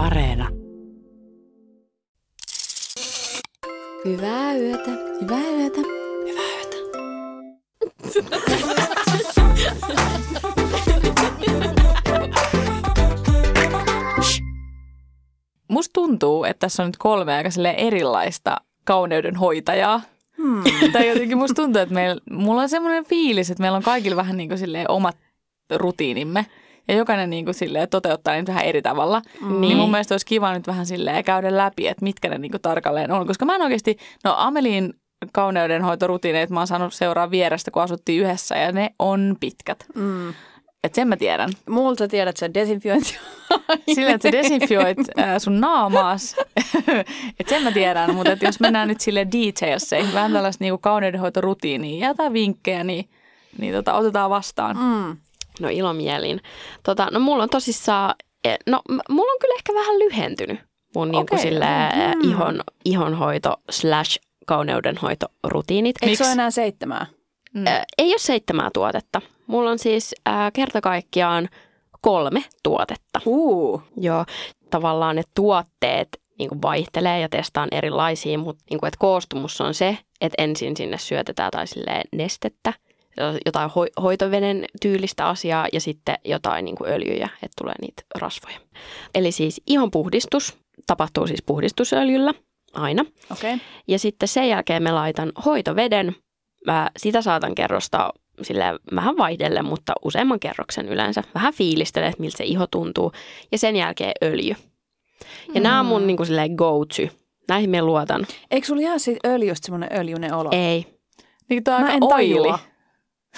Areena. Hyvää yötä. Hyvää yötä. Hyvää yötä. Musta tuntuu, että tässä on nyt kolme aika erilaista kauneudenhoitajaa. Hmm. Tai jotenkin musta tuntuu, että meillä, mulla on semmoinen fiilis, että meillä on kaikilla vähän niin kuin omat rutiinimme. Ja jokainen niin kuin silleen toteuttaa niitä vähän eri tavalla. Mm. Niin mun mielestä olisi kiva nyt vähän silleen käydä läpi, että mitkä ne niin kuin tarkalleen on. Koska mä en oikeasti, no Amelin kauneudenhoitorutiineet mä oon saanut seuraa vierestä, kun asuttiin yhdessä ja ne on pitkät. Mm. Et sen mä tiedän. Multa tiedät, että se desinfiointi Sillä, että sä desinfioit äh, sun naamaas. et sen mä tiedän, mutta et jos mennään nyt sille detailseihin, vähän tällaista niinku kauneudenhoitorutiiniin, jätä vinkkejä, niin, niin tota, otetaan vastaan. Mm. No ilomielin. Tota, no mulla on tosissaan, eh, no mulla on kyllä ehkä vähän lyhentynyt mun okay. niinku sille mm. ihon, ihonhoito slash kauneudenhoitorutiinit. Eikö se ole enää seitsemää? Mm. Äh, ei ole seitsemää tuotetta. Mulla on siis äh, kerta kaikkiaan kolme tuotetta. Uh. Joo, tavallaan ne tuotteet niin kuin vaihtelee ja testaan erilaisia, mutta niin kuin, että koostumus on se, että ensin sinne syötetään tai nestettä, jotain ho- hoitoveden tyylistä asiaa ja sitten jotain niin kuin öljyjä, että tulee niitä rasvoja. Eli siis ihon puhdistus tapahtuu siis puhdistusöljyllä aina. Okay. Ja sitten sen jälkeen me laitan hoitoveden. Mä sitä saatan kerrostaa sille vähän vaihdelle, mutta useamman kerroksen yleensä. Vähän fiilistele, että miltä se iho tuntuu. Ja sen jälkeen öljy. Ja mm. nämä on mun niin kuin go-to. Näihin me luotan. Eikö sulla jää siitä öljystä semmoinen öljyinen olo? Ei. Niin tämä on aika oili.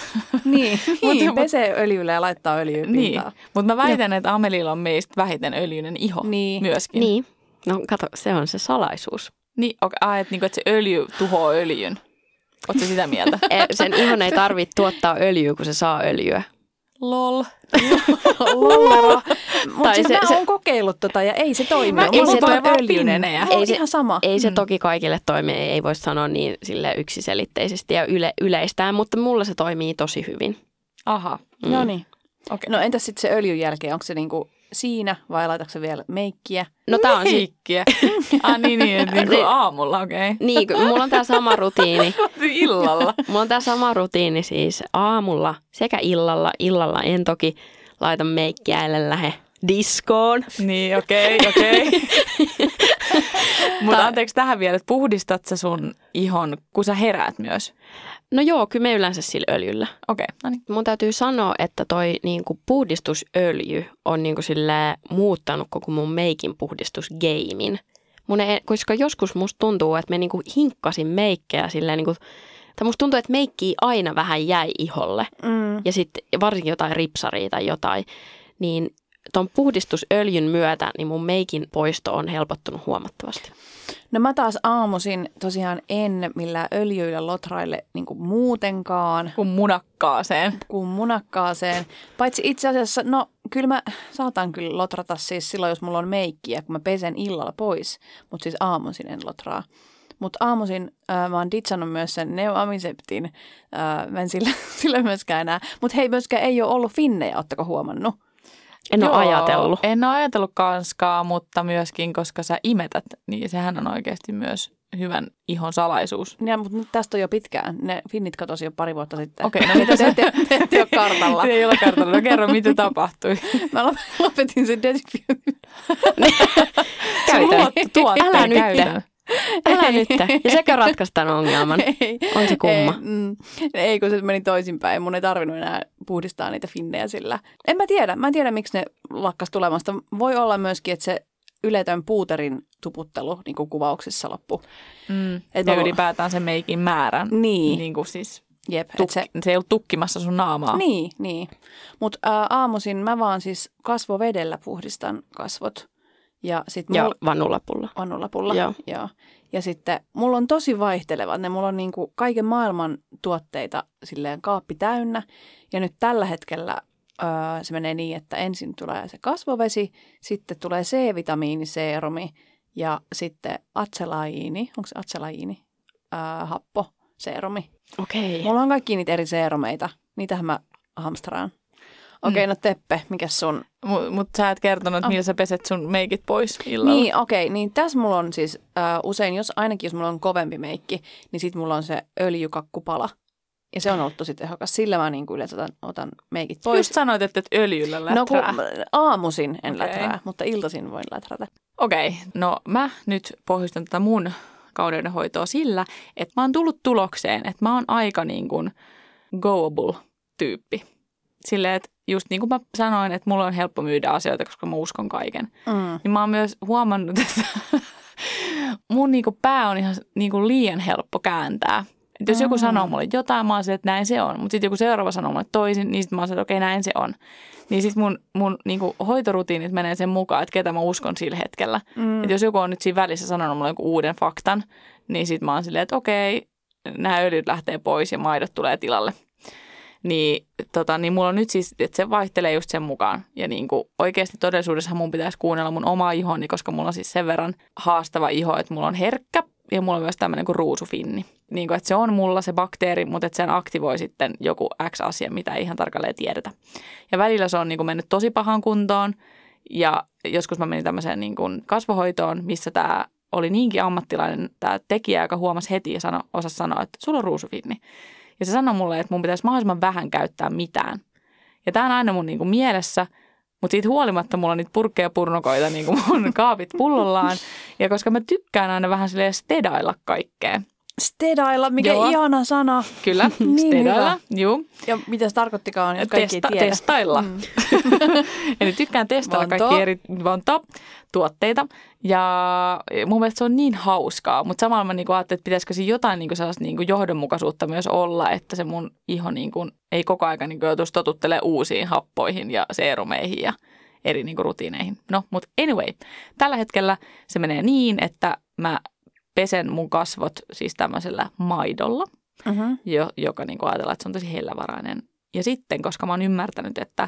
niin, niin pesee öljyllä ja laittaa öljyä Niin, mutta mä väitän, ja. että Amelilla on meistä vähiten öljyinen iho niin. myöskin. Niin, no kato, se on se salaisuus. Niin, okay, ah, että, niinku, että se öljy tuhoaa öljyn. Oletko sitä mieltä? E, sen ihon ei tarvitse tuottaa öljyä, kun se saa öljyä. Lol. Lollera. Mutta siis se, mä oon kokeillut tota ja ei se toimi. Mä, ei se toi öljyinen. Ei se, ihan sama. Ei se mm. toki kaikille toimi, ei voi sanoa niin sille yksiselitteisesti ja yle, yleistään, mutta mulla se toimii tosi hyvin. Aha, mm. no niin. Okay. No entäs sitten se öljyn jälkeen, onko se niinku siinä vai laitatko vielä meikkiä? No tää on meikkiä. ah niin, niin, niin kuin aamulla, okei. Okay. Niin, mulla on tää sama rutiini. illalla. mulla on tää sama rutiini siis aamulla sekä illalla. Illalla en toki laita meikkiä, ellei lähde diskoon. Niin, okei, okay, okei. Okay. Mutta anteeksi tähän vielä, että puhdistat sä sun ihon, kun sä heräät myös? No joo, kyllä me yleensä sillä öljyllä. Okei, okay, no niin. Mun täytyy sanoa, että toi niinku puhdistusöljy on niinku sille muuttanut koko mun meikin puhdistusgeimin. Mun ei, koska joskus musta tuntuu, että me niinku hinkkasin meikkejä silleen niinku, tai musta tuntuu, että meikki aina vähän jäi iholle. Mm. Ja sitten varsinkin jotain ripsaria tai jotain. Niin tuon puhdistusöljyn myötä niin mun meikin poisto on helpottunut huomattavasti. No mä taas aamuisin tosiaan en millään öljyillä lotraille niin kuin muutenkaan. Kun munakkaaseen. Kun munakkaaseen. Paitsi itse asiassa, no kyllä mä saatan kyllä lotrata siis silloin, jos mulla on meikkiä, kun mä pesen illalla pois. Mutta siis aamuisin en lotraa. Mutta aamuisin äh, mä oon ditsannut myös sen neoamiseptin. Äh, mä en sillä, sillä myöskään enää. Mutta hei, myöskään ei ole ollut finnejä, ootteko huomannut? En Joo, ole ajatellut. En ole ajatellut kanskaa, mutta myöskin, koska sä imetät, niin sehän on oikeasti myös hyvän ihon salaisuus. Ja, mutta nyt tästä on jo pitkään. Ne finnit katosi jo pari vuotta sitten. Okei, okay, no mitä se? te, te, te ole kartalla. ei ole kartalla. No kerro, mitä tapahtui. Mä lopetin sen desinfioinnin. Käytä. Älä nyt. Älä nyt. Ja sekä ratkaistaan ongelman. Ei, on se kumma. Ei, mm, ei, kun se meni toisinpäin. Mun ei tarvinnut enää puhdistaa niitä finnejä sillä. En mä tiedä. Mä en tiedä, miksi ne lakkas tulemasta. Voi olla myöskin, että se yletön puuterin tuputtelu niin kuin kuvauksissa loppu. Mm. Et ja mä... ylipäätään se meikin määrän. Niin. niin kuin siis Jep, tuk- se, se ei ollut tukkimassa sun naamaa. Niin, niin. Mutta aamuisin mä vaan siis kasvovedellä puhdistan kasvot. Ja sit mulla, ja vannulapulla. Vannulapulla, joo. joo. Ja sitten mulla on tosi vaihtelevat. Ne mulla on niinku kaiken maailman tuotteita silleen kaappi täynnä. Ja nyt tällä hetkellä öö, se menee niin, että ensin tulee se kasvovesi, sitten tulee C-vitamiiniseerumi ja sitten atselaiini, onko se atselaiini, öö, happo, seerumi. Okei. Okay. Mulla on kaikki niitä eri seerumeita. Niitähän mä hamstraan Okei, no Teppe, mikä sun? Mutta mut sä et kertonut, että Oh. millä sä peset sun meikit pois illalla. Niin, okei, niin tässä mulla on siis äh, usein, jos ainakin jos mulla on kovempi meikki, niin sit mulla on se öljykakkupala. Ja se on ollut tosi tehokas. Sillä mä niin kuin yleensä otan, otan meikit pois. Just sanoit, että et öljyllä no läträä. kun aamuisin en Okei. läträä, mutta iltaisin voin läträtä. Okei, okay. no mä nyt pohjustan tätä mun kauneudenhoitoa sillä, että mä oon tullut tulokseen, että mä oon aika niin kuin goable tyyppi. Silleen, että just niin kuin mä sanoin, että mulla on helppo myydä asioita, koska mä uskon kaiken. Mm. Niin mä oon myös huomannut, että mun niin kuin pää on ihan niin kuin liian helppo kääntää. Että jos joku Mm. sanoo mulle jotain, mä oon se, että näin se on. Mutta sitten joku seuraava sanoo mulle toisin, niin sitten mä oon se, että okei, näin se on. Niin sitten mun, mun niin kuin hoitorutiinit menee sen mukaan, että ketä mä uskon sillä hetkellä. Mm. Et jos joku on nyt siinä välissä sanonut mulle jonkun uuden faktan, niin sitten mä oon silleen, että okei, nämä öljyt lähtee pois ja maidot tulee tilalle. Niin, tota, niin mulla on nyt siis, että se vaihtelee just sen mukaan. Ja niin kuin oikeasti todellisuudessa mun pitäisi kuunnella mun omaa ihoni, koska mulla on siis sen verran haastava iho, että mulla on herkkä ja mulla on myös tämmöinen kuin ruusufinni. Niin kuin, että se on mulla se bakteeri, mutta että sen aktivoi sitten joku X asia, mitä ei ihan tarkalleen tiedetä. Ja välillä se on niin kuin mennyt tosi pahaan kuntoon ja joskus mä menin tämmöiseen niin kuin kasvohoitoon, missä tämä oli niinkin ammattilainen tämä tekijä, joka huomasi heti ja sano, osasi sanoa, että sulla on ruusufinni. Ja se sanoi mulle, että mun pitäisi mahdollisimman vähän käyttää mitään. Ja tämä on aina mun niin kuin mielessä, mutta siitä huolimatta mulla on niitä purkkeja purnokoita niin kuin mun kaapit pullollaan. Ja koska mä tykkään aina vähän silleen stedailla kaikkea. Stedailla, mikä Joo. ihana sana. Kyllä, Niin stedailla, juu. Ja mitä se tarkoittikaan, jos kaikki ei Testa, tiedä. testailla. Mm. Eli tykkään testailla Vonto. kaikki eri vonto, tuotteita. Ja mun mielestä se on niin hauskaa, mutta samalla mä niinku ajattelin, että pitäisikö siinä jotain niinku sellaista niinku johdonmukaisuutta myös olla, että se mun iho niinku ei koko ajan niinku joutuisi totuttelemaan uusiin happoihin ja seerumeihin ja eri niinku rutiineihin. No, mutta anyway, tällä hetkellä se menee niin, että mä pesen mun kasvot siis tämmöisellä maidolla – Mm-hmm. jo, joka niin kuin ajatellaan, että se on tosi hellävarainen. Ja sitten, koska mä oon ymmärtänyt, että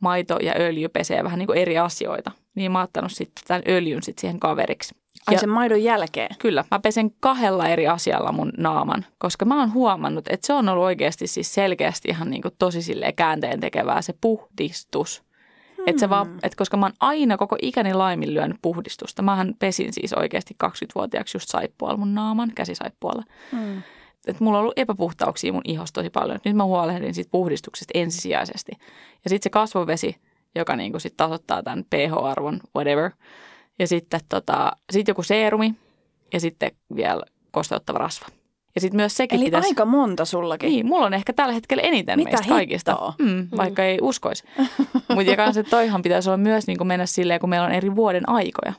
maito ja öljy pesee vähän niin kuin eri asioita, niin mä oon ottanut sitten tämän öljyn sitten siihen kaveriksi. Ai Ja- sen maidon jälkeen. Kyllä, mä pesen kahdella eri asialla mun naaman, koska mä oon huomannut, että se on ollut oikeasti siis selkeästi ihan niin kuin tosi silleen käänteen tekevää se puhdistus. Et se vaan, et koska mä oon aina koko ikäni laiminlyönyt puhdistusta. Mähän pesin siis oikeasti 20-vuotiaaksi just saippualla mun naaman, käsisaippualla. Mm. että mulla on ollut epäpuhtauksia mun ihosta tosi paljon. Nyt mä huolehdin siitä puhdistuksesta ensisijaisesti. Ja sitten se kasvovesi, joka niinku sit tasoittaa tämän pH-arvon, whatever. Ja sitten tota, sit joku seerumi ja sitten vielä kosteuttava rasva. Ja sitten myös sekin Eli pitäisi... aika monta sullakin. Niin, mulla on ehkä tällä hetkellä eniten Mitä meistä kaikista. hittoa? Mm, vaikka ei uskoisi. Mutta ja kanssa toihan pitäisi olla myös niin mennä silleen, kun meillä on eri vuoden aikoja.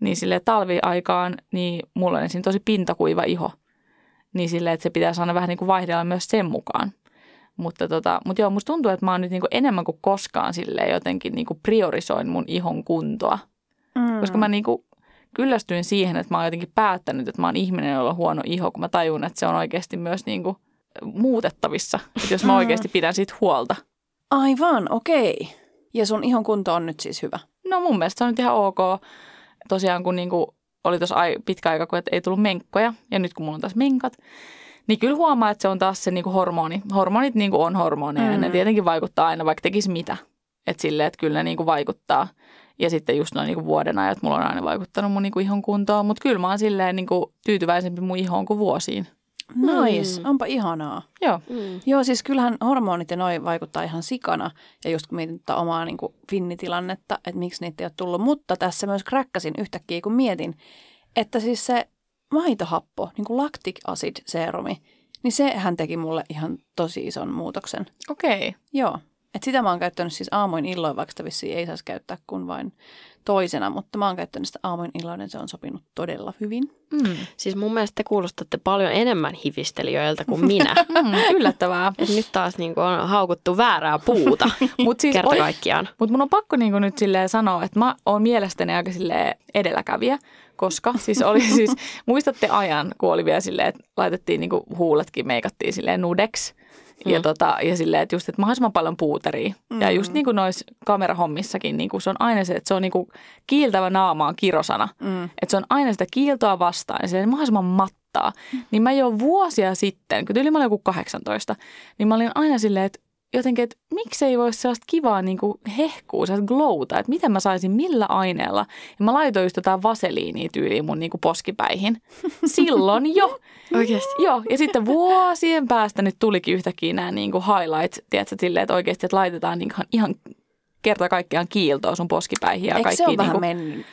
Niin sille talviaikaan, niin mulla on ensin tosi pintakuiva iho. Niin silleen, että se pitäisi aina vähän niin kuin vaihdella myös sen mukaan. Mutta tota, mut joo, musta tuntuu, että mä oon nyt niin kuin enemmän kuin koskaan silleen jotenkin niin kuin priorisoin mun ihon kuntoa. Mm. Koska mä niin kuin kyllästyin siihen, että mä oon jotenkin päättänyt, että mä oon ihminen, jolla on huono iho, kun mä tajun, että se on oikeasti myös niin kuin muutettavissa, että jos mä Mm. oikeasti pidän siitä huolta. Aivan, okei. Ja sun ihon kunto on nyt siis hyvä. No mun mielestä se on nyt ihan ok. Tosiaan kun niin kuin oli tuossa pitkä aika, kun ei tullut menkkoja ja nyt kun mulla on taas menkat, niin kyllä huomaa, että se on taas se niin kuin hormoni. Hormonit niin kuin on hormoneja ja ne Mm. tietenkin vaikuttaa aina, vaikka tekisi mitä. Että silleen, että kyllä ne niin kuin vaikuttaa. Ja sitten just noin niin kuin vuoden ajat mulla on aina vaikuttanut mun niin kuin ihon kuntoon, mutta kyllä mä oon silleen niin kuin tyytyväisempi mun ihoon kuin vuosiin. Nice, Mm. onpa ihanaa. Joo. Mm. Joo, siis kyllähän hormonit ja noi vaikuttaa ihan sikana. Ja just kun mietin tätä omaa niin kuin finnitilannetta, että miksi niitä ei ole tullut. Mutta tässä myös kräkkäsin yhtäkkiä, kun mietin, että siis se maitohappo, niin kuin lactic acid serumi, niin sehän teki mulle ihan tosi ison muutoksen. Okei. Okay. Joo. Et sitä mä oon käyttänyt siis aamuin illoin, vaikka sitä vissiin ei saisi käyttää kuin vain toisena, mutta mä oon käyttänyt sitä aamuin illoin, se on sopinut todella hyvin. Mm. Siis mun mielestä te kuulostatte paljon enemmän hivistelijöiltä kuin minä. Mm, yllättävää. Et nyt taas niin on haukuttu väärää puuta Mutta siis kerta kaikkiaan. Mutta mun on pakko niinku nyt sanoa, että mä oon mielestäni aika edelläkävijä, koska siis oli siis, muistatte ajan, kun oli vielä silleen, että laitettiin niinku huuletkin, meikattiin silleen nudeksi. Ja, Mm. tota, ja silleen, että just, että mahdollisimman paljon puuteria. Mm. Ja just Mm. niin kuin noissa kamerahommissakin, niin kuin se on aina se, että se on niin kuin kiiltävä naama on kirosana. Mm. Että se on aina sitä kiiltoa vastaan ja se on mahdollisimman mattaa. Niin mä jo vuosia sitten, kun yli mä olin joku 18, niin mä olin aina silleen, että jotenkin, että miksei voisi sellaista kivaa niin kuin hehkua, sellaista glowta, että miten mä saisin millä aineella. Ja mä laitoin just jotain vaseliinia tyyliin mun niin kuin poskipäihin. Silloin jo. Oikeasti? Joo, ja sitten vuosien päästä nyt tulikin yhtäkkiä nämä niin kuin highlights, tiedätkö, silleen, että oikeasti että laitetaan niin kuin ihan kerta kaikkiaan kiiltoa sun poskipäihin ja Eikö kaikki. se ole niin vähän kuin, mennyt?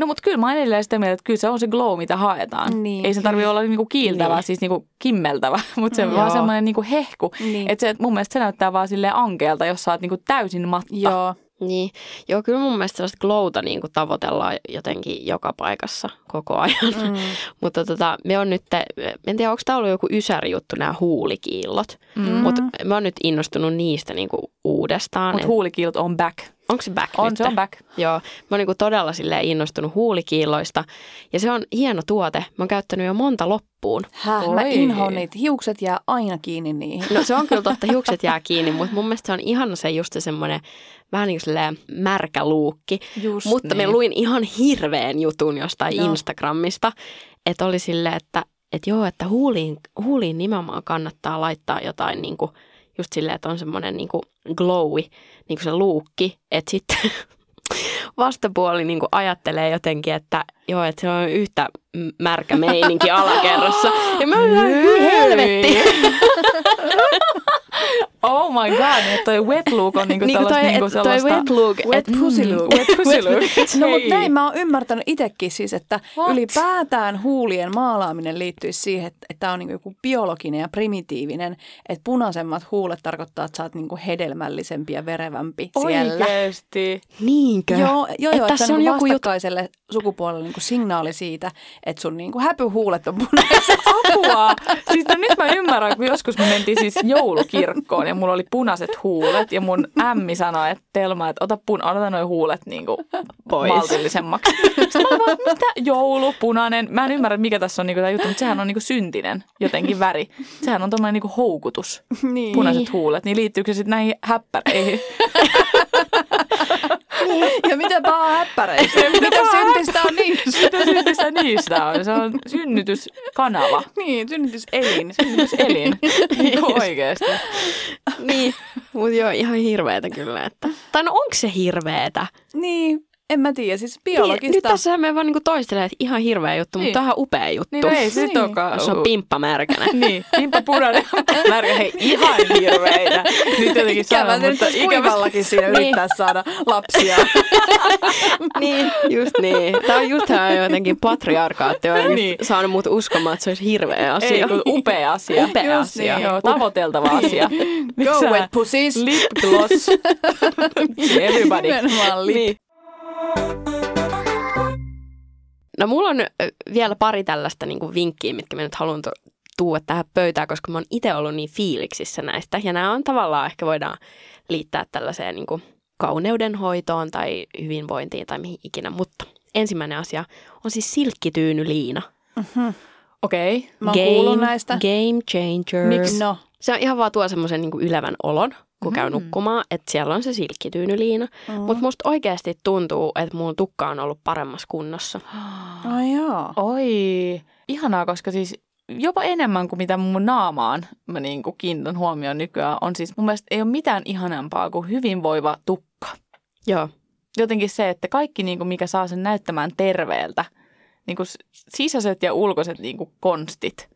No mutta kyllä mä oon edelleen sitä mieltä, että kyllä se on se glow, mitä haetaan. Niin. Ei se tarvitse olla niinku kiiltävä, Niin. siis niinku kimmeltävä, mutta se on vaan semmoinen niinku hehku. Niin. Että se, mun mielestä se näyttää vaan silleen ankeelta, jos sä oot niinku täysin matta. Joo. Niin. Joo, kyllä mun mielestä sellaista glowta niin kuin tavoitellaan jotenkin joka paikassa koko ajan. Mm. Mutta tota, me on nyt, en tiedä onko tämä ollut joku ysäri juttu nämä huulikiillot, Mm. Mutta mä oon nyt innostunut niistä niin kuin uudestaan. Mutta Et huulikiilot on back. Onko se back On, nyt? se on back. Joo, mä oon niin todella silleen innostunut huulikiilloista ja se on hieno tuote. Mä oon käyttänyt jo monta loppuun. Häh, mä Oi. inhoan niitä. Hiukset jää aina kiinni niihin. No se on kyllä totta, hiukset jää kiinni, mutta mun mielestä se on ihana se just se semmoinen vähän niin kuin märkä luukki. Just Mutta niin. me luin ihan hirveän jutun jostain Joo. Instagramista, että oli silleen, että, että joo, että huuliin, huuliin nimenomaan kannattaa laittaa jotain niin kuin, just silleen, että on semmoinen niin kuin glowy, niin kuin se luukki, että sitten vastapuoli niin kuin ajattelee jotenkin, että joo, että se on yhtä märkä meininki alakerrassa. Ja mä ihan helvetti. Oh my god, että toi wet look on niinku Niin kuin tällaista toi, niinku et, toi sellaista... wet look. Wet et- pussy Mm, look. wet pussy look. No mutta näin mä oon ymmärtänyt itsekin siis, että What? ylipäätään huulien maalaaminen liittyisi siihen, että, että on niin joku biologinen ja primitiivinen, että punaisemmat huulet tarkoittaa, että sä oot niin hedelmällisempi ja verevämpi siellä. Oikeesti. Niinkö? Joo, joo, joo Että että tässä se on on joku vastakkaiselle sukupuolelle niin signaali siitä, että sun niin häpyhuulet on punaiset. Apua! Siis no nyt mä ymmärrän, kun joskus me mentiin siis joulukirkkoon ja mulla oli punaiset huulet ja mun ämmi sanoi, että Telma, että ota, pun, ota noi huulet niinku Pois. maltillisemmaksi. Sitten mä vaan, mitä? Joulu, punainen. Mä en ymmärrä, mikä tässä on niinku tämä juttu, mutta sehän on niinku syntinen jotenkin väri. Sehän on tommoinen niinku houkutus, niin. punaiset huulet. Niin liittyykö se sitten näihin häppäreihin? Ja mitä pahaa häppäreissä? mitä syntistä on niissä? Mitä syntistä niistä on? Se on synnytyskanava, Niin, synnytyselin. synnytyselin. Niin oikeasti. Niin, mutta joo, ihan hirveetä kyllä. Että. Tai no onko se hirveetä? Niin, en mä tiedä. Siis Nyt biologista. tässä me vaan niinku toistelee, että ihan hirveä juttu, Niin. mutta tämä on upea juttu. Niin no ei se Niin. Se on pimppa märkänä. Niin, pimppa punainen, märkä, hei, ihan hirveitä. Nyt jotenkin Ikävä sanon, nyt mutta ikävä. kuivallakin siinä Niin. yrittää saada lapsia. niin, just niin. Tämä on just tämä jotenkin patriarkaatti on niin. Niin. saanut mut uskomaan, että se olisi hirveä asia. Ei, kun upea asia. Upea Just asia. Niin. Joo, tavoiteltava asia. Go wet pussies. Lip gloss. Everybody. Nimenomaan lip. Niin. No mulla on vielä pari tällaista niin kuin vinkkiä, mitkä mä nyt haluan to- tuoda tähän pöytään, koska mä oon itse ollut niin fiiliksissä näistä. Ja nämä on tavallaan, ehkä voidaan liittää tällaiseen niin kuin kauneudenhoitoon tai hyvinvointiin tai mihin ikinä. Mutta ensimmäinen asia on siis silkkityynyliina. Okei. Okay. Mä oon kuullut näistä. Game changer. Miksi? No, Se on ihan vaan tuo semmoisen niin ylevän olon, kun käy Mm. nukkumaan, että siellä on se silkkityynyliina. mm. Mutta musta oikeasti tuntuu, että mun tukka on ollut paremmassa kunnossa. Ai joo. Oi, ihanaa, koska siis jopa enemmän kuin mitä mun naamaan mä niin kuin kiinnitän huomioon nykyään, on siis mun mielestä ei ole mitään ihanampaa kuin hyvinvoiva tukka. Joo. Jotenkin se, että kaikki niin kuin mikä saa sen näyttämään terveeltä, niin kuin sisäiset ja ulkoiset niin kuin konstit,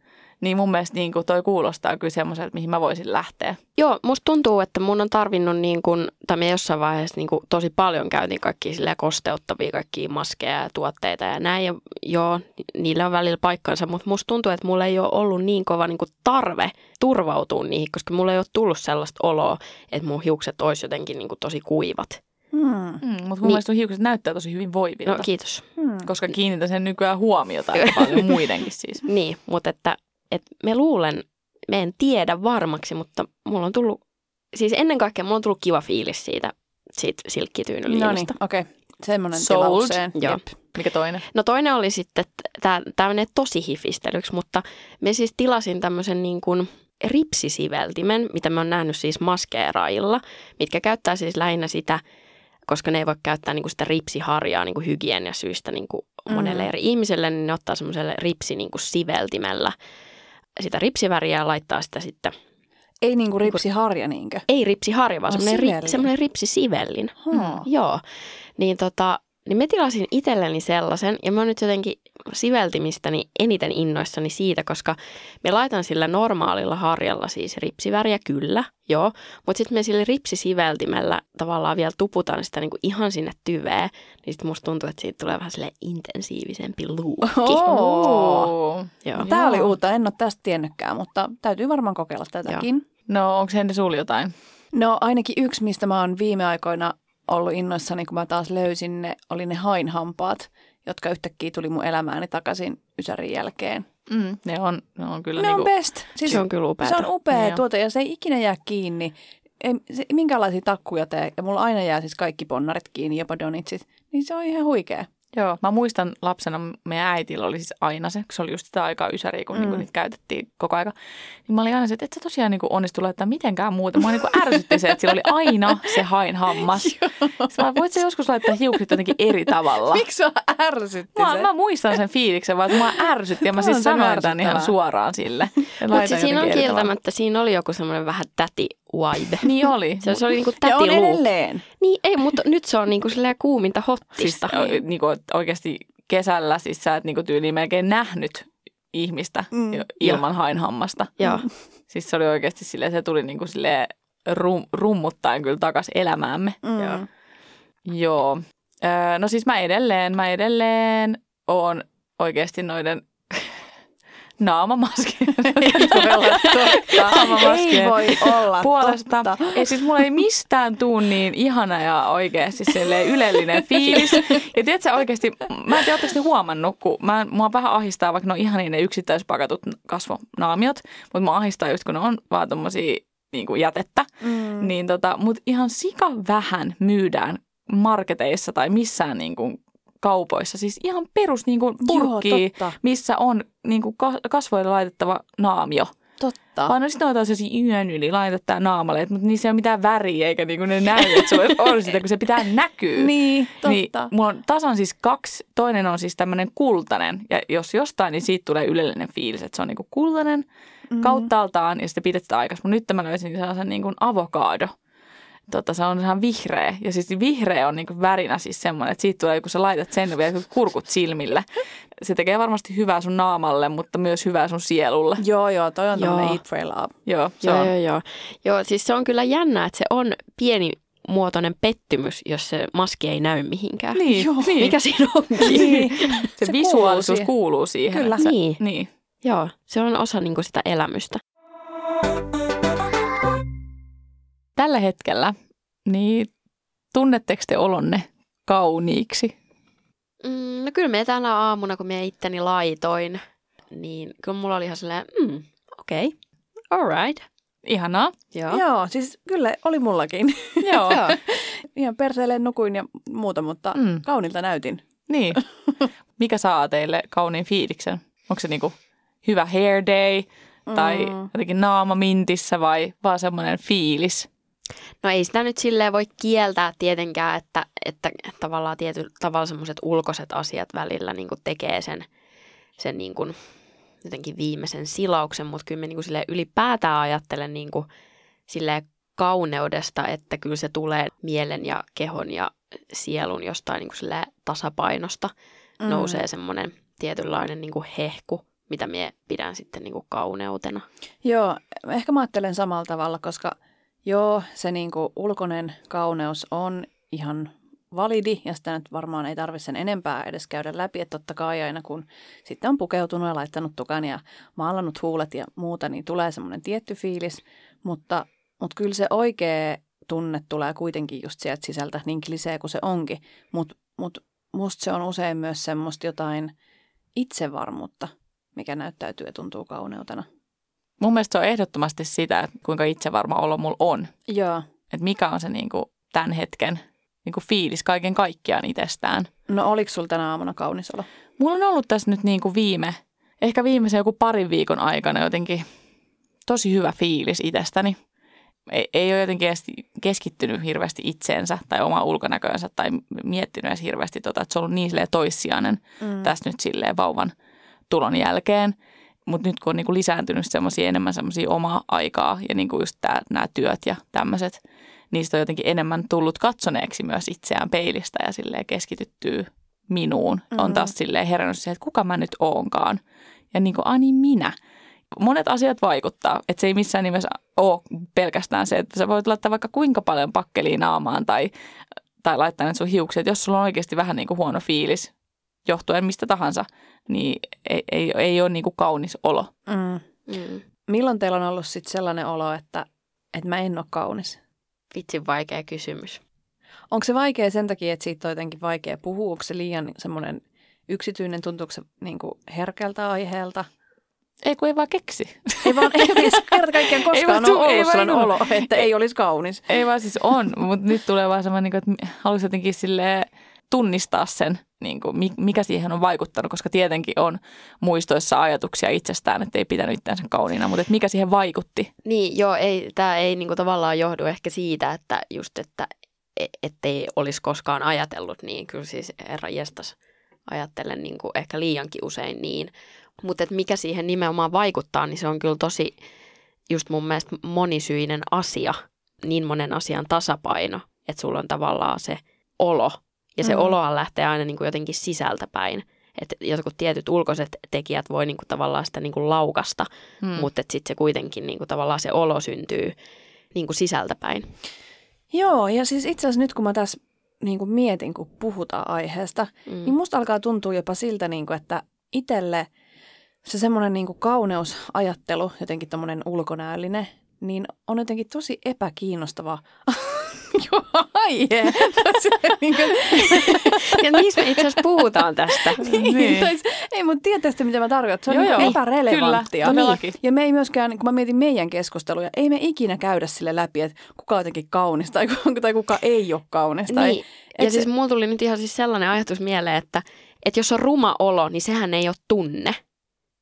niin mun mielestä niin kuin toi kuulostaa kyllä semmoiselta, mihin mä voisin lähteä. Joo, musta tuntuu, että mun on tarvinnut niin kun, tai me jossain vaiheessa niin kun, tosi paljon käytiin kaikkia kosteuttavia, kaikkia maskeja ja tuotteita ja näin. Ja joo, niillä on välillä paikkansa, mutta musta tuntuu, että mulla ei ole ollut niin kova niin kun, tarve turvautua niihin, koska mulla ei ole tullut sellaista oloa, että mun hiukset olisi jotenkin niin kun, tosi kuivat. Hmm. Mm, mutta mun Niin. mielestä hiukset näyttää tosi hyvin voivilta, No kiitos. Hmm. koska kiinnitän sen nykyään huomiota aika paljon muidenkin siis. Niin, mutta että, että me luulen, me en tiedä varmaksi, mutta mulla on tullut, siis ennen kaikkea mulla on tullut kiva fiilis siitä, siitä No niin, silkkityynyliinasta. okei. Okay. Semmoinen Sold. tilaukseen. Joo. Jep. Mikä toinen? No toinen oli sitten, tämä menee tosi hifistelyksi, mutta me siis tilasin tämmöisen niin kuin ripsisiveltimen, mitä mä oon nähnyt siis maskeeraajilla, mitkä käyttää siis lähinnä sitä, koska ne ei voi käyttää niin kuin sitä ripsiharjaa niin kuin hygieniasyistä niin kuin monelle Mm. eri ihmiselle, niin ne ottaa semmoiselle ripsi niin kuin siveltimellä sitä ripsiväriä ja laittaa sitä sitten Ei niinku ripsiharja niinkö? Ei ripsiharja, vaan Oh, semmoinen, ri, semmoinen ripsisivellin. Hmm. Joo. Niin tota, niin mä tilasin itselleni sellaisen, ja mä oon nyt jotenkin siveltimistäni eniten innoissani siitä, koska me laitan sillä normaalilla harjalla siis ripsiväriä, kyllä, joo, mutta sitten me sillä ripsisiveltimellä tavallaan vielä tuputan sitä niinku ihan sinne tyveen, niin sitten musta tuntuu, että siitä tulee vähän sille intensiivisempi luukki. Oo. Joo. Tämä oli Joo. uutta, en ole tästä tiennytkään, mutta täytyy varmaan kokeilla tätäkin. No onko Henri sul jotain? No ainakin yksi, mistä mä oon viime aikoina ollut innoissani, kun mä taas löysin ne, oli ne hainhampaat, jotka yhtäkkiä tuli mun elämääni takaisin Ysärin jälkeen. Mm. Ne, on, ne on kyllä Ne niinku, on best. Siis Se on kyllä upea. se on upea Joo. tuote ja se ei ikinä jää kiinni. Ei, se, minkälaisia takkuja tee. Ja mulla aina jää siis kaikki ponnarit kiinni, jopa donitsit. Niin se on ihan huikea. Joo, mä muistan lapsena, meidän äitillä oli siis aina se, kun se oli just sitä aikaa ysäriä, kun mm. niinku niitä käytettiin koko aika. Niin mä olin aina se, että et sä tosiaan niinku onnistu laittaa mitenkään muuta. Mä niinku ärsytti se, että sillä oli aina se hain hammas. Mä, voit sä joskus laittaa hiukset jotenkin eri tavalla? Miksi sua ärsytti Mä, se? mä muistan sen fiiliksen, vaan että mä ärsytti ja mä siis sanoin tämän ihan suoraan sille. Mutta siis siinä on kieltämättä, siinä oli joku semmoinen vähän täti vibe. Niin oli. Se, se oli niinku ja täti on edelleen. Niin ei, mutta nyt se on niinku silleen kuuminta Siis hottista. o- niinku, oikeasti kesällä siis sä et niinku tyyliin melkein nähnyt ihmistä Mm. ilman hainhammasta. Joo. Siis se oli oikeasti silleen, se tuli niinku silleen rum, rummuttaen kyllä takas elämäämme. Mm. Joo. Joo. Öö, no siis mä edelleen, mä edelleen oon oikeasti noiden naamamaskien. Ei Naamamaskien voi olla puolesta. totta. Ei siis mulla ei mistään tuu niin ihana ja oikeasti ylellinen fiilis. Ja tiedätkö oikeasti, mä en tiedä, huomannut, kun mä, mua vähän ahistaa, vaikka ne on ihan ne yksittäispakatut kasvonaamiot, mutta mua ahistaa just, kun ne on vaan tommosia niin kuin jätettä. Mm. Niin tota, mutta ihan sika vähän myydään marketeissa tai missään niin kuin kaupoissa. Siis ihan perus niin kuin purkki, Joo, totta. missä on niin kuin kasvoille laitettava naamio. Totta. Vaan no sitten on sellaisia yön yli laitetaan naamalle, mutta niissä ei ole mitään väriä eikä niinku ne näy, että sulla on sitä, kun se pitää näkyä. Niin, totta. Niin, mulla on tasan siis kaksi. Toinen on siis tämmöinen kultainen. Ja jos jostain, niin siitä tulee ylellinen fiilis, että se on niinku kultainen mm. kauttaaltaan ja sitten pidetään aikas. Mutta nyt mä löysin sellaisen niinku avokado. Tota, se on ihan vihreä. Ja siis vihreä on niinku värinä siis semmoinen, että siitä tulee, kun sä laitat sen vielä kurkut silmille. Se tekee varmasti hyvää sun naamalle, mutta myös hyvää sun sielulle. Joo, joo, toi on Joo. tämmöinen Eat, Pray, Love. Joo, se Joo, on. joo, joo. Joo, siis se on kyllä jännä, että se on pieni muotoinen pettymys, jos se maski ei näy mihinkään. Niin, Joo. niin. Mikä siinä onkin? Niin. Se, Se visuaalisuus kuuluu kuuluu siihen. siihen. Kyllä. Se, Niin. niin. Joo, se on osa niinku sitä elämystä. Tällä hetkellä, niin tunnetteko te olonne kauniiksi? Mm, no kyllä me tänä aamuna, kun me itteni laitoin, niin kyllä mulla oli ihan silleen, mm, okei, okay, all right. Ihanaa. Joo. Joo. siis kyllä oli mullakin. Joo. Ihan perseelleen nukuin ja muuta, mutta mm. kaunilta näytin. Niin. Mikä saa teille kauniin fiiliksen? Onko se niinku hyvä hair day tai Mm. jotenkin naama mintissä vai vaan semmoinen fiilis? No ei sitä nyt silleen voi kieltää tietenkään, että, että tavallaan tietyllä tavalla semmoiset ulkoiset asiat välillä niin tekee sen, sen niin kuin jotenkin viimeisen silauksen, mutta kyllä mä niin kuin ylipäätään ajattelen niin kuin silleen kauneudesta, että kyllä se tulee mielen ja kehon ja sielun jostain niin kuin silleen tasapainosta. Mm. Nousee semmoinen tietynlainen niin kuin hehku, mitä minä pidän sitten niin kuin kauneutena. Joo, ehkä mä ajattelen samalla tavalla, koska joo, se niinku ulkoinen kauneus on ihan validi ja sitä nyt varmaan ei tarvitse sen enempää edes käydä läpi. Että totta kai aina kun sitten on pukeutunut ja laittanut tukan ja maalannut huulet ja muuta, niin tulee semmoinen tietty fiilis. Mutta, mutta kyllä se oikea tunne tulee kuitenkin just sieltä sisältä, niin klisee kuin se onkin. Mutta mut musta se on usein myös semmoista jotain itsevarmuutta, mikä näyttäytyy ja tuntuu kauneutena. Mun mielestä se on ehdottomasti sitä, että kuinka itsevarma olo mulla on. Joo. Että mikä on se niinku tämän hetken niinku fiilis kaiken kaikkiaan itsestään. No oliko sulla tänä aamuna kaunis olo? Mulla on ollut tässä nyt niinku viime, ehkä viimeisen joku parin viikon aikana jotenkin tosi hyvä fiilis itsestäni. Ei, ei ole jotenkin edes keskittynyt hirveästi itseensä tai omaa ulkonäköönsä tai miettinyt edes hirveästi tota, että se on ollut niin toissijainen mm. tässä nyt silleen vauvan tulon jälkeen. Mutta nyt kun on niinku lisääntynyt semmoisia enemmän semmoisia omaa aikaa ja niinku just nämä työt ja tämmöiset, niistä on jotenkin enemmän tullut katsoneeksi myös itseään peilistä ja silleen keskityttyy minuun. Mm-hmm. On taas silleen herännyt siihen, että kuka mä nyt oonkaan. Ja niin kuin, niin minä. Monet asiat vaikuttaa, että se ei missään nimessä ole pelkästään se, että sä voit laittaa vaikka kuinka paljon pakkeliin naamaan tai, tai laittaa ne sun hiukset. Jos sulla on oikeasti vähän niin kuin huono fiilis, johtuen mistä tahansa, niin ei, ei, ei ole niin kuin kaunis olo. Mm. Mm. Milloin teillä on ollut sit sellainen olo, että, että mä en ole kaunis? Vitsin vaikea kysymys. Onko se vaikea sen takia, että siitä on jotenkin vaikea puhua? Onko se liian semmoinen yksityinen? Tuntuuko se niin kuin herkältä aiheelta? Ei kun ei vaan keksi. Ei vaan, ei kerta kaikkiaan koskaan ei ole ollut ei sellainen olo, että ei, ei olisi kaunis. Ei vaan siis on, mutta nyt tulee vaan semmoinen, niin että haluaisin jotenkin silleen tunnistaa sen, niin kuin, mikä siihen on vaikuttanut, koska tietenkin on muistoissa ajatuksia itsestään, että ei pitänyt itseänsä kauniina, mutta että mikä siihen vaikutti? Niin, joo, ei, tämä ei niin kuin, tavallaan johdu ehkä siitä, että just, että e, ettei olisi koskaan ajatellut niin, kyllä siis herra jestas ajattelen niin kuin ehkä liiankin usein niin, mutta mikä siihen nimenomaan vaikuttaa, niin se on kyllä tosi just mun mielestä monisyinen asia, niin monen asian tasapaino, että sulla on tavallaan se olo ja se mm. oloa lähtee aina niin kuin jotenkin sisältäpäin. Että jotkut tietyt ulkoiset tekijät voi niin kuin tavallaan sitä niin kuin laukasta, mm. mutta sitten se kuitenkin niin kuin tavallaan se olo syntyy niin kuin sisältäpäin. Joo, ja siis itse asiassa nyt kun mä tässä niin kuin mietin, kun puhutaan aiheesta, mm. niin musta alkaa tuntua jopa siltä, niin kuin, että itselle se semmoinen niin kuin kauneusajattelu, jotenkin tämmöinen ulkonäöllinen, niin on jotenkin tosi epäkiinnostava Joo, aihe. niin kuin... ja niistä me itse asiassa puhutaan tästä. niin. niin. ei, mutta tietysti mitä mä tarkoitan. Se on joo, niin epärelevanttia. Kyllä, Ja me ei myöskään, kun mä mietin meidän keskusteluja, ei me ikinä käydä sille läpi, että kuka on jotenkin kaunis tai, tai kuka ei ole kaunis. Tai, niin. Ja se... siis mulla tuli nyt ihan siis sellainen ajatus mieleen, että, että jos on ruma olo, niin sehän ei ole tunne.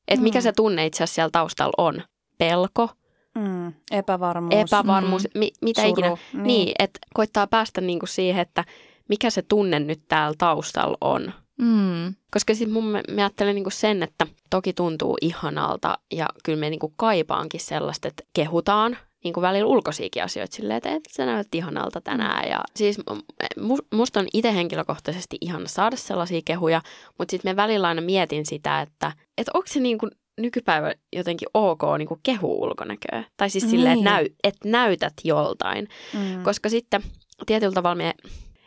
Että mikä mm. se tunne itse asiassa siellä taustalla on? Pelko, Mm, epävarmuus. Epävarmuus, mm, mi, mitä Suru, ikinä. Niin, niin että koittaa päästä niinku siihen, että mikä se tunne nyt täällä taustalla on. Mm. Koska sitten mun mä ajattelen niinku sen, että toki tuntuu ihanalta ja kyllä me niinku kaipaankin sellaista, että kehutaan niin kuin välillä ulkoisiakin asioita silleen, että, että sä näytät ihanalta tänään. Ja siis musta on itse henkilökohtaisesti ihana saada sellaisia kehuja, mutta sitten me välillä aina mietin sitä, että, että onko se niin kuin nykypäivä jotenkin ok niin kuin kehu ulkonäköä. Tai siis silleen, niin. että, näy, että näytät joltain. Mm. Koska sitten tietyllä tavalla me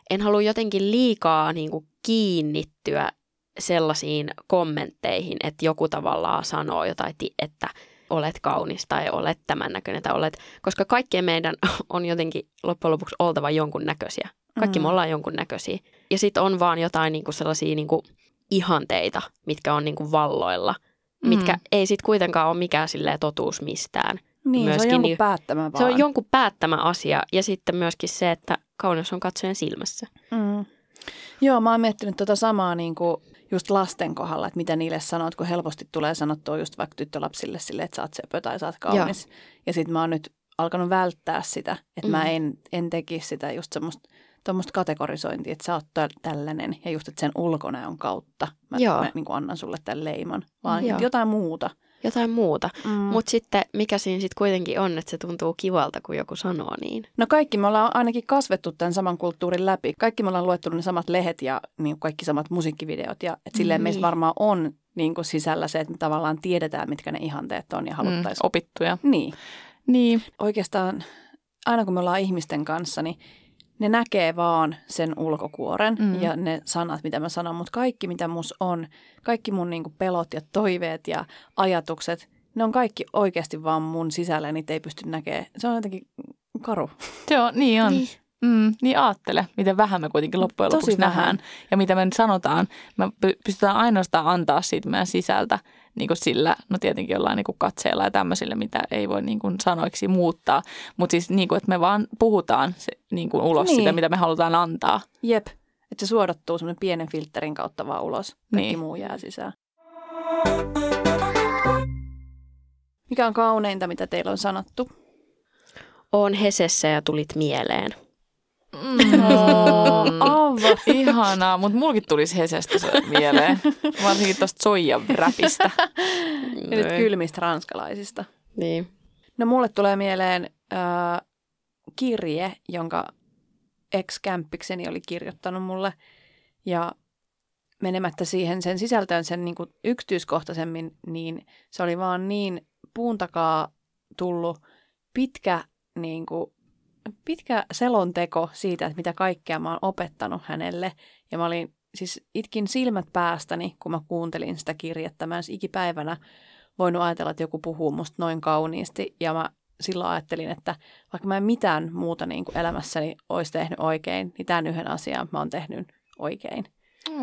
en halua jotenkin liikaa niin kuin kiinnittyä sellaisiin kommentteihin, että joku tavallaan sanoo jotain, että olet kaunis tai olet tämän näköinen tai olet, koska kaikkien meidän on jotenkin loppujen lopuksi oltava jonkun näköisiä. Kaikki mm. me ollaan jonkun näköisiä. Ja sitten on vaan jotain niinku sellaisia niinku ihanteita, mitkä on niinku valloilla – mitkä mm. ei sitten kuitenkaan ole mikään totuus mistään. Niin, myöskin, se on jonkun niin, päättämä vaan. Se on jonkun päättämä asia ja sitten myöskin se, että kauneus on katsojen silmässä. Mm. Joo, mä oon miettinyt tota samaa niin kuin just lasten kohdalla, että mitä niille sanot, kun helposti tulee sanottua just vaikka tyttölapsille sille, että sä oot söpö tai sä oot kaunis. Joo. Ja sitten mä oon nyt alkanut välttää sitä, että mm. mä en, en tekisi sitä just semmoista tuommoista kategorisointia, että sä oot tällainen ja just, että sen ulkonäön kautta mä, Joo. mä niin kuin annan sulle tämän leiman, vaan Joo. jotain muuta. Jotain muuta. Mm. Mutta sitten mikä siinä sitten kuitenkin on, että se tuntuu kivalta, kun joku sanoo niin. No kaikki me ollaan ainakin kasvettu tämän saman kulttuurin läpi. Kaikki me ollaan luettu ne samat lehet ja niin kaikki samat musiikkivideot. Ja et silleen niin. meistä varmaan on niin kuin sisällä se, että me tavallaan tiedetään, mitkä ne ihanteet on ja haluttaisiin. Mm, opittuja. Niin. niin. Oikeastaan aina kun me ollaan ihmisten kanssa, niin ne näkee vaan sen ulkokuoren mm. ja ne sanat, mitä mä sanon, mutta kaikki, mitä mus on, kaikki mun niinku pelot ja toiveet ja ajatukset, ne on kaikki oikeasti vaan mun sisällä ja niitä ei pysty näkemään. Se on jotenkin karu. Joo, niin on. Niin. Mm, niin aattele, miten vähän me kuitenkin loppujen Tosi lopuksi vähän. nähdään ja mitä me nyt sanotaan. Me pystytään ainoastaan antaa siitä meidän sisältä niin kuin sillä, no tietenkin jollain niin kuin katseella ja tämmöisillä, mitä ei voi niin kuin sanoiksi muuttaa. Mutta siis niin kuin, että me vaan puhutaan se, niin kuin ulos niin. sitä, mitä me halutaan antaa. Jep, että se suodattuu semmoinen pienen filterin kautta vaan ulos. Kaikki niin. muu jää sisään. Mikä on kauneinta, mitä teillä on sanottu? Oon Hesessä ja tulit mieleen. Mm. Oh, Ava. Ihanaa, mutta mulkin tulisi Hesestä se mieleen. Varsinkin tuosta soijan räpistä. Ja nyt kylmistä ranskalaisista. Niin. No mulle tulee mieleen äh, kirje, jonka ex-kämppikseni oli kirjoittanut mulle. Ja menemättä siihen sen sisältöön sen niin kuin yksityiskohtaisemmin, niin se oli vaan niin puun takaa tullut pitkä, niin kuin, pitkä selonteko siitä, että mitä kaikkea mä oon opettanut hänelle. Ja mä olin, siis itkin silmät päästäni, kun mä kuuntelin sitä kirjettä. Mä en ikipäivänä voinut ajatella, että joku puhuu musta noin kauniisti. Ja mä silloin ajattelin, että vaikka mä en mitään muuta niin kuin elämässäni olisi tehnyt oikein, niin tämän yhden asian mä oon tehnyt oikein. Mm.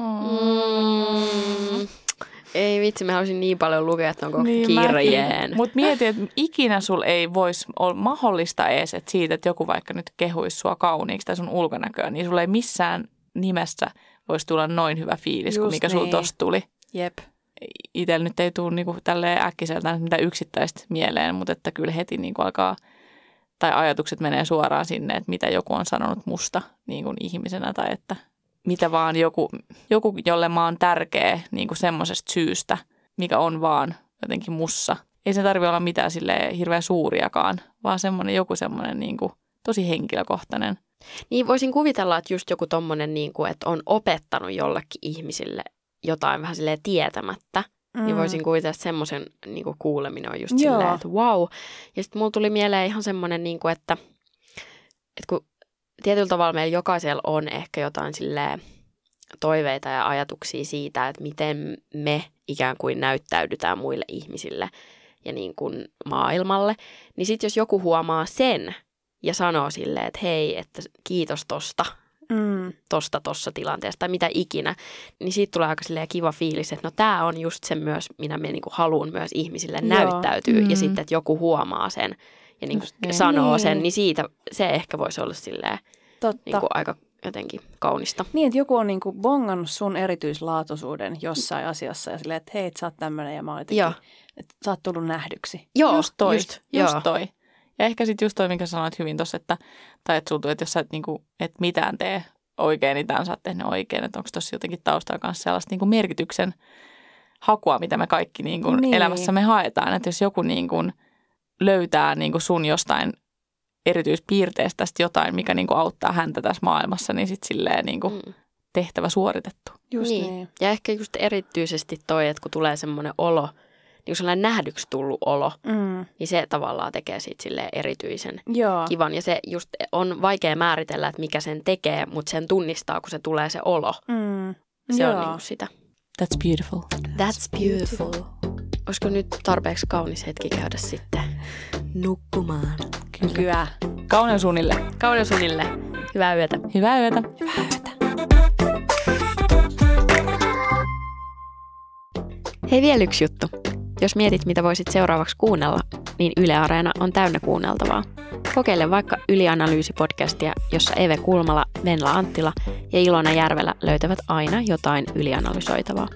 Ei vitsi, mä haluaisin niin paljon lukea tuon Niin kirjeen. Mutta mieti, että ikinä sul ei voisi olla mahdollista edes, että siitä, että joku vaikka nyt kehuisi sua kauniiksi tai sun ulkonäköä, niin sulla ei missään nimessä voisi tulla noin hyvä fiilis kuin Just mikä sulla niin. tosta tuli. Jep. Itsellä nyt ei tule niinku tälleen äkkiseltään mitä yksittäistä mieleen, mutta että kyllä heti niinku alkaa, tai ajatukset menee suoraan sinne, että mitä joku on sanonut musta niin kuin ihmisenä tai että mitä vaan joku, joku jolle mä oon tärkeä niin kuin semmoisesta syystä, mikä on vaan jotenkin mussa. Ei se tarvi olla mitään sille hirveän suuriakaan, vaan semmoinen joku semmoinen niin kuin tosi henkilökohtainen. Niin voisin kuvitella, että just joku tommonen, niin kuin, että on opettanut jollekin ihmisille jotain vähän silleen tietämättä. Mm. Niin voisin kuvitella, että semmoisen niin kuin kuuleminen on just Joo. silleen, että wow. Ja sitten mulla tuli mieleen ihan semmoinen, niin kuin, että, että kun tietyllä tavalla meillä jokaisella on ehkä jotain silleen toiveita ja ajatuksia siitä, että miten me ikään kuin näyttäydytään muille ihmisille ja niin kuin maailmalle, niin sitten jos joku huomaa sen ja sanoo silleen, että hei, että kiitos tosta, Mm. tosta tossa tilanteessa tai mitä ikinä, niin siitä tulee aika silleen kiva fiilis, että no tämä on just se myös, minä me niinku haluan myös ihmisille Joo. näyttäytyä Mm. ja sitten, että joku huomaa sen ja niinku Just niin. sanoo Niin. sen, niin siitä se ehkä voisi olla silleen Totta. niinku aika jotenkin kaunista. Niin, että joku on niinku bongannut sun erityislaatuisuuden jossain asiassa ja silleen, että hei, et sä oot tämmöinen ja mä oon jotenkin, että sä oot tullut nähdyksi. Joo, just toi, just, just, joo. just toi. Ja ehkä sitten just toi, minkä sanoit hyvin tuossa, että, tai että sulla että jos sä et, niinku, et mitään tee oikein, niin tämän sä oot tehnyt oikein. Että onko tuossa jotenkin taustalla kanssa sellaista niinku merkityksen hakua, mitä me kaikki niinku Niin. niin. elämässämme haetaan. Että jos joku niinku löytää niinku sun jostain erityispiirteestä tästä jotain, mikä niinku auttaa häntä tässä maailmassa, niin sitten silleen niinku Mm. tehtävä suoritettu. Just niin. niin. Ja ehkä just erityisesti toi, että kun tulee semmoinen olo, niin kuin sellainen nähdyksi tullut olo, Mm. niin se tavallaan tekee siitä silleen erityisen Joo. kivan. Ja se just on vaikea määritellä, että mikä sen tekee, mutta sen tunnistaa, kun se tulee se olo. Mm. Se Joo. on niinku sitä. That's beautiful. That's beautiful. Olisiko nyt tarpeeksi kaunis hetki käydä sitten nukkumaan? Kyllä. Kauneusunille. Kauneus-unille. Hyvää yötä. Hyvää yötä. Hei vielä yksi juttu. Jos mietit, mitä voisit seuraavaksi kuunnella, niin Yle Areena on täynnä kuunneltavaa. Kokeile vaikka Ylianalyysi-podcastia, jossa Eve Kulmala, Venla Anttila ja Ilona Järvelä löytävät aina jotain ylianalysoitavaa.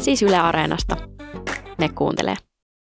Siis Yle Areenasta. Ne kuuntelee.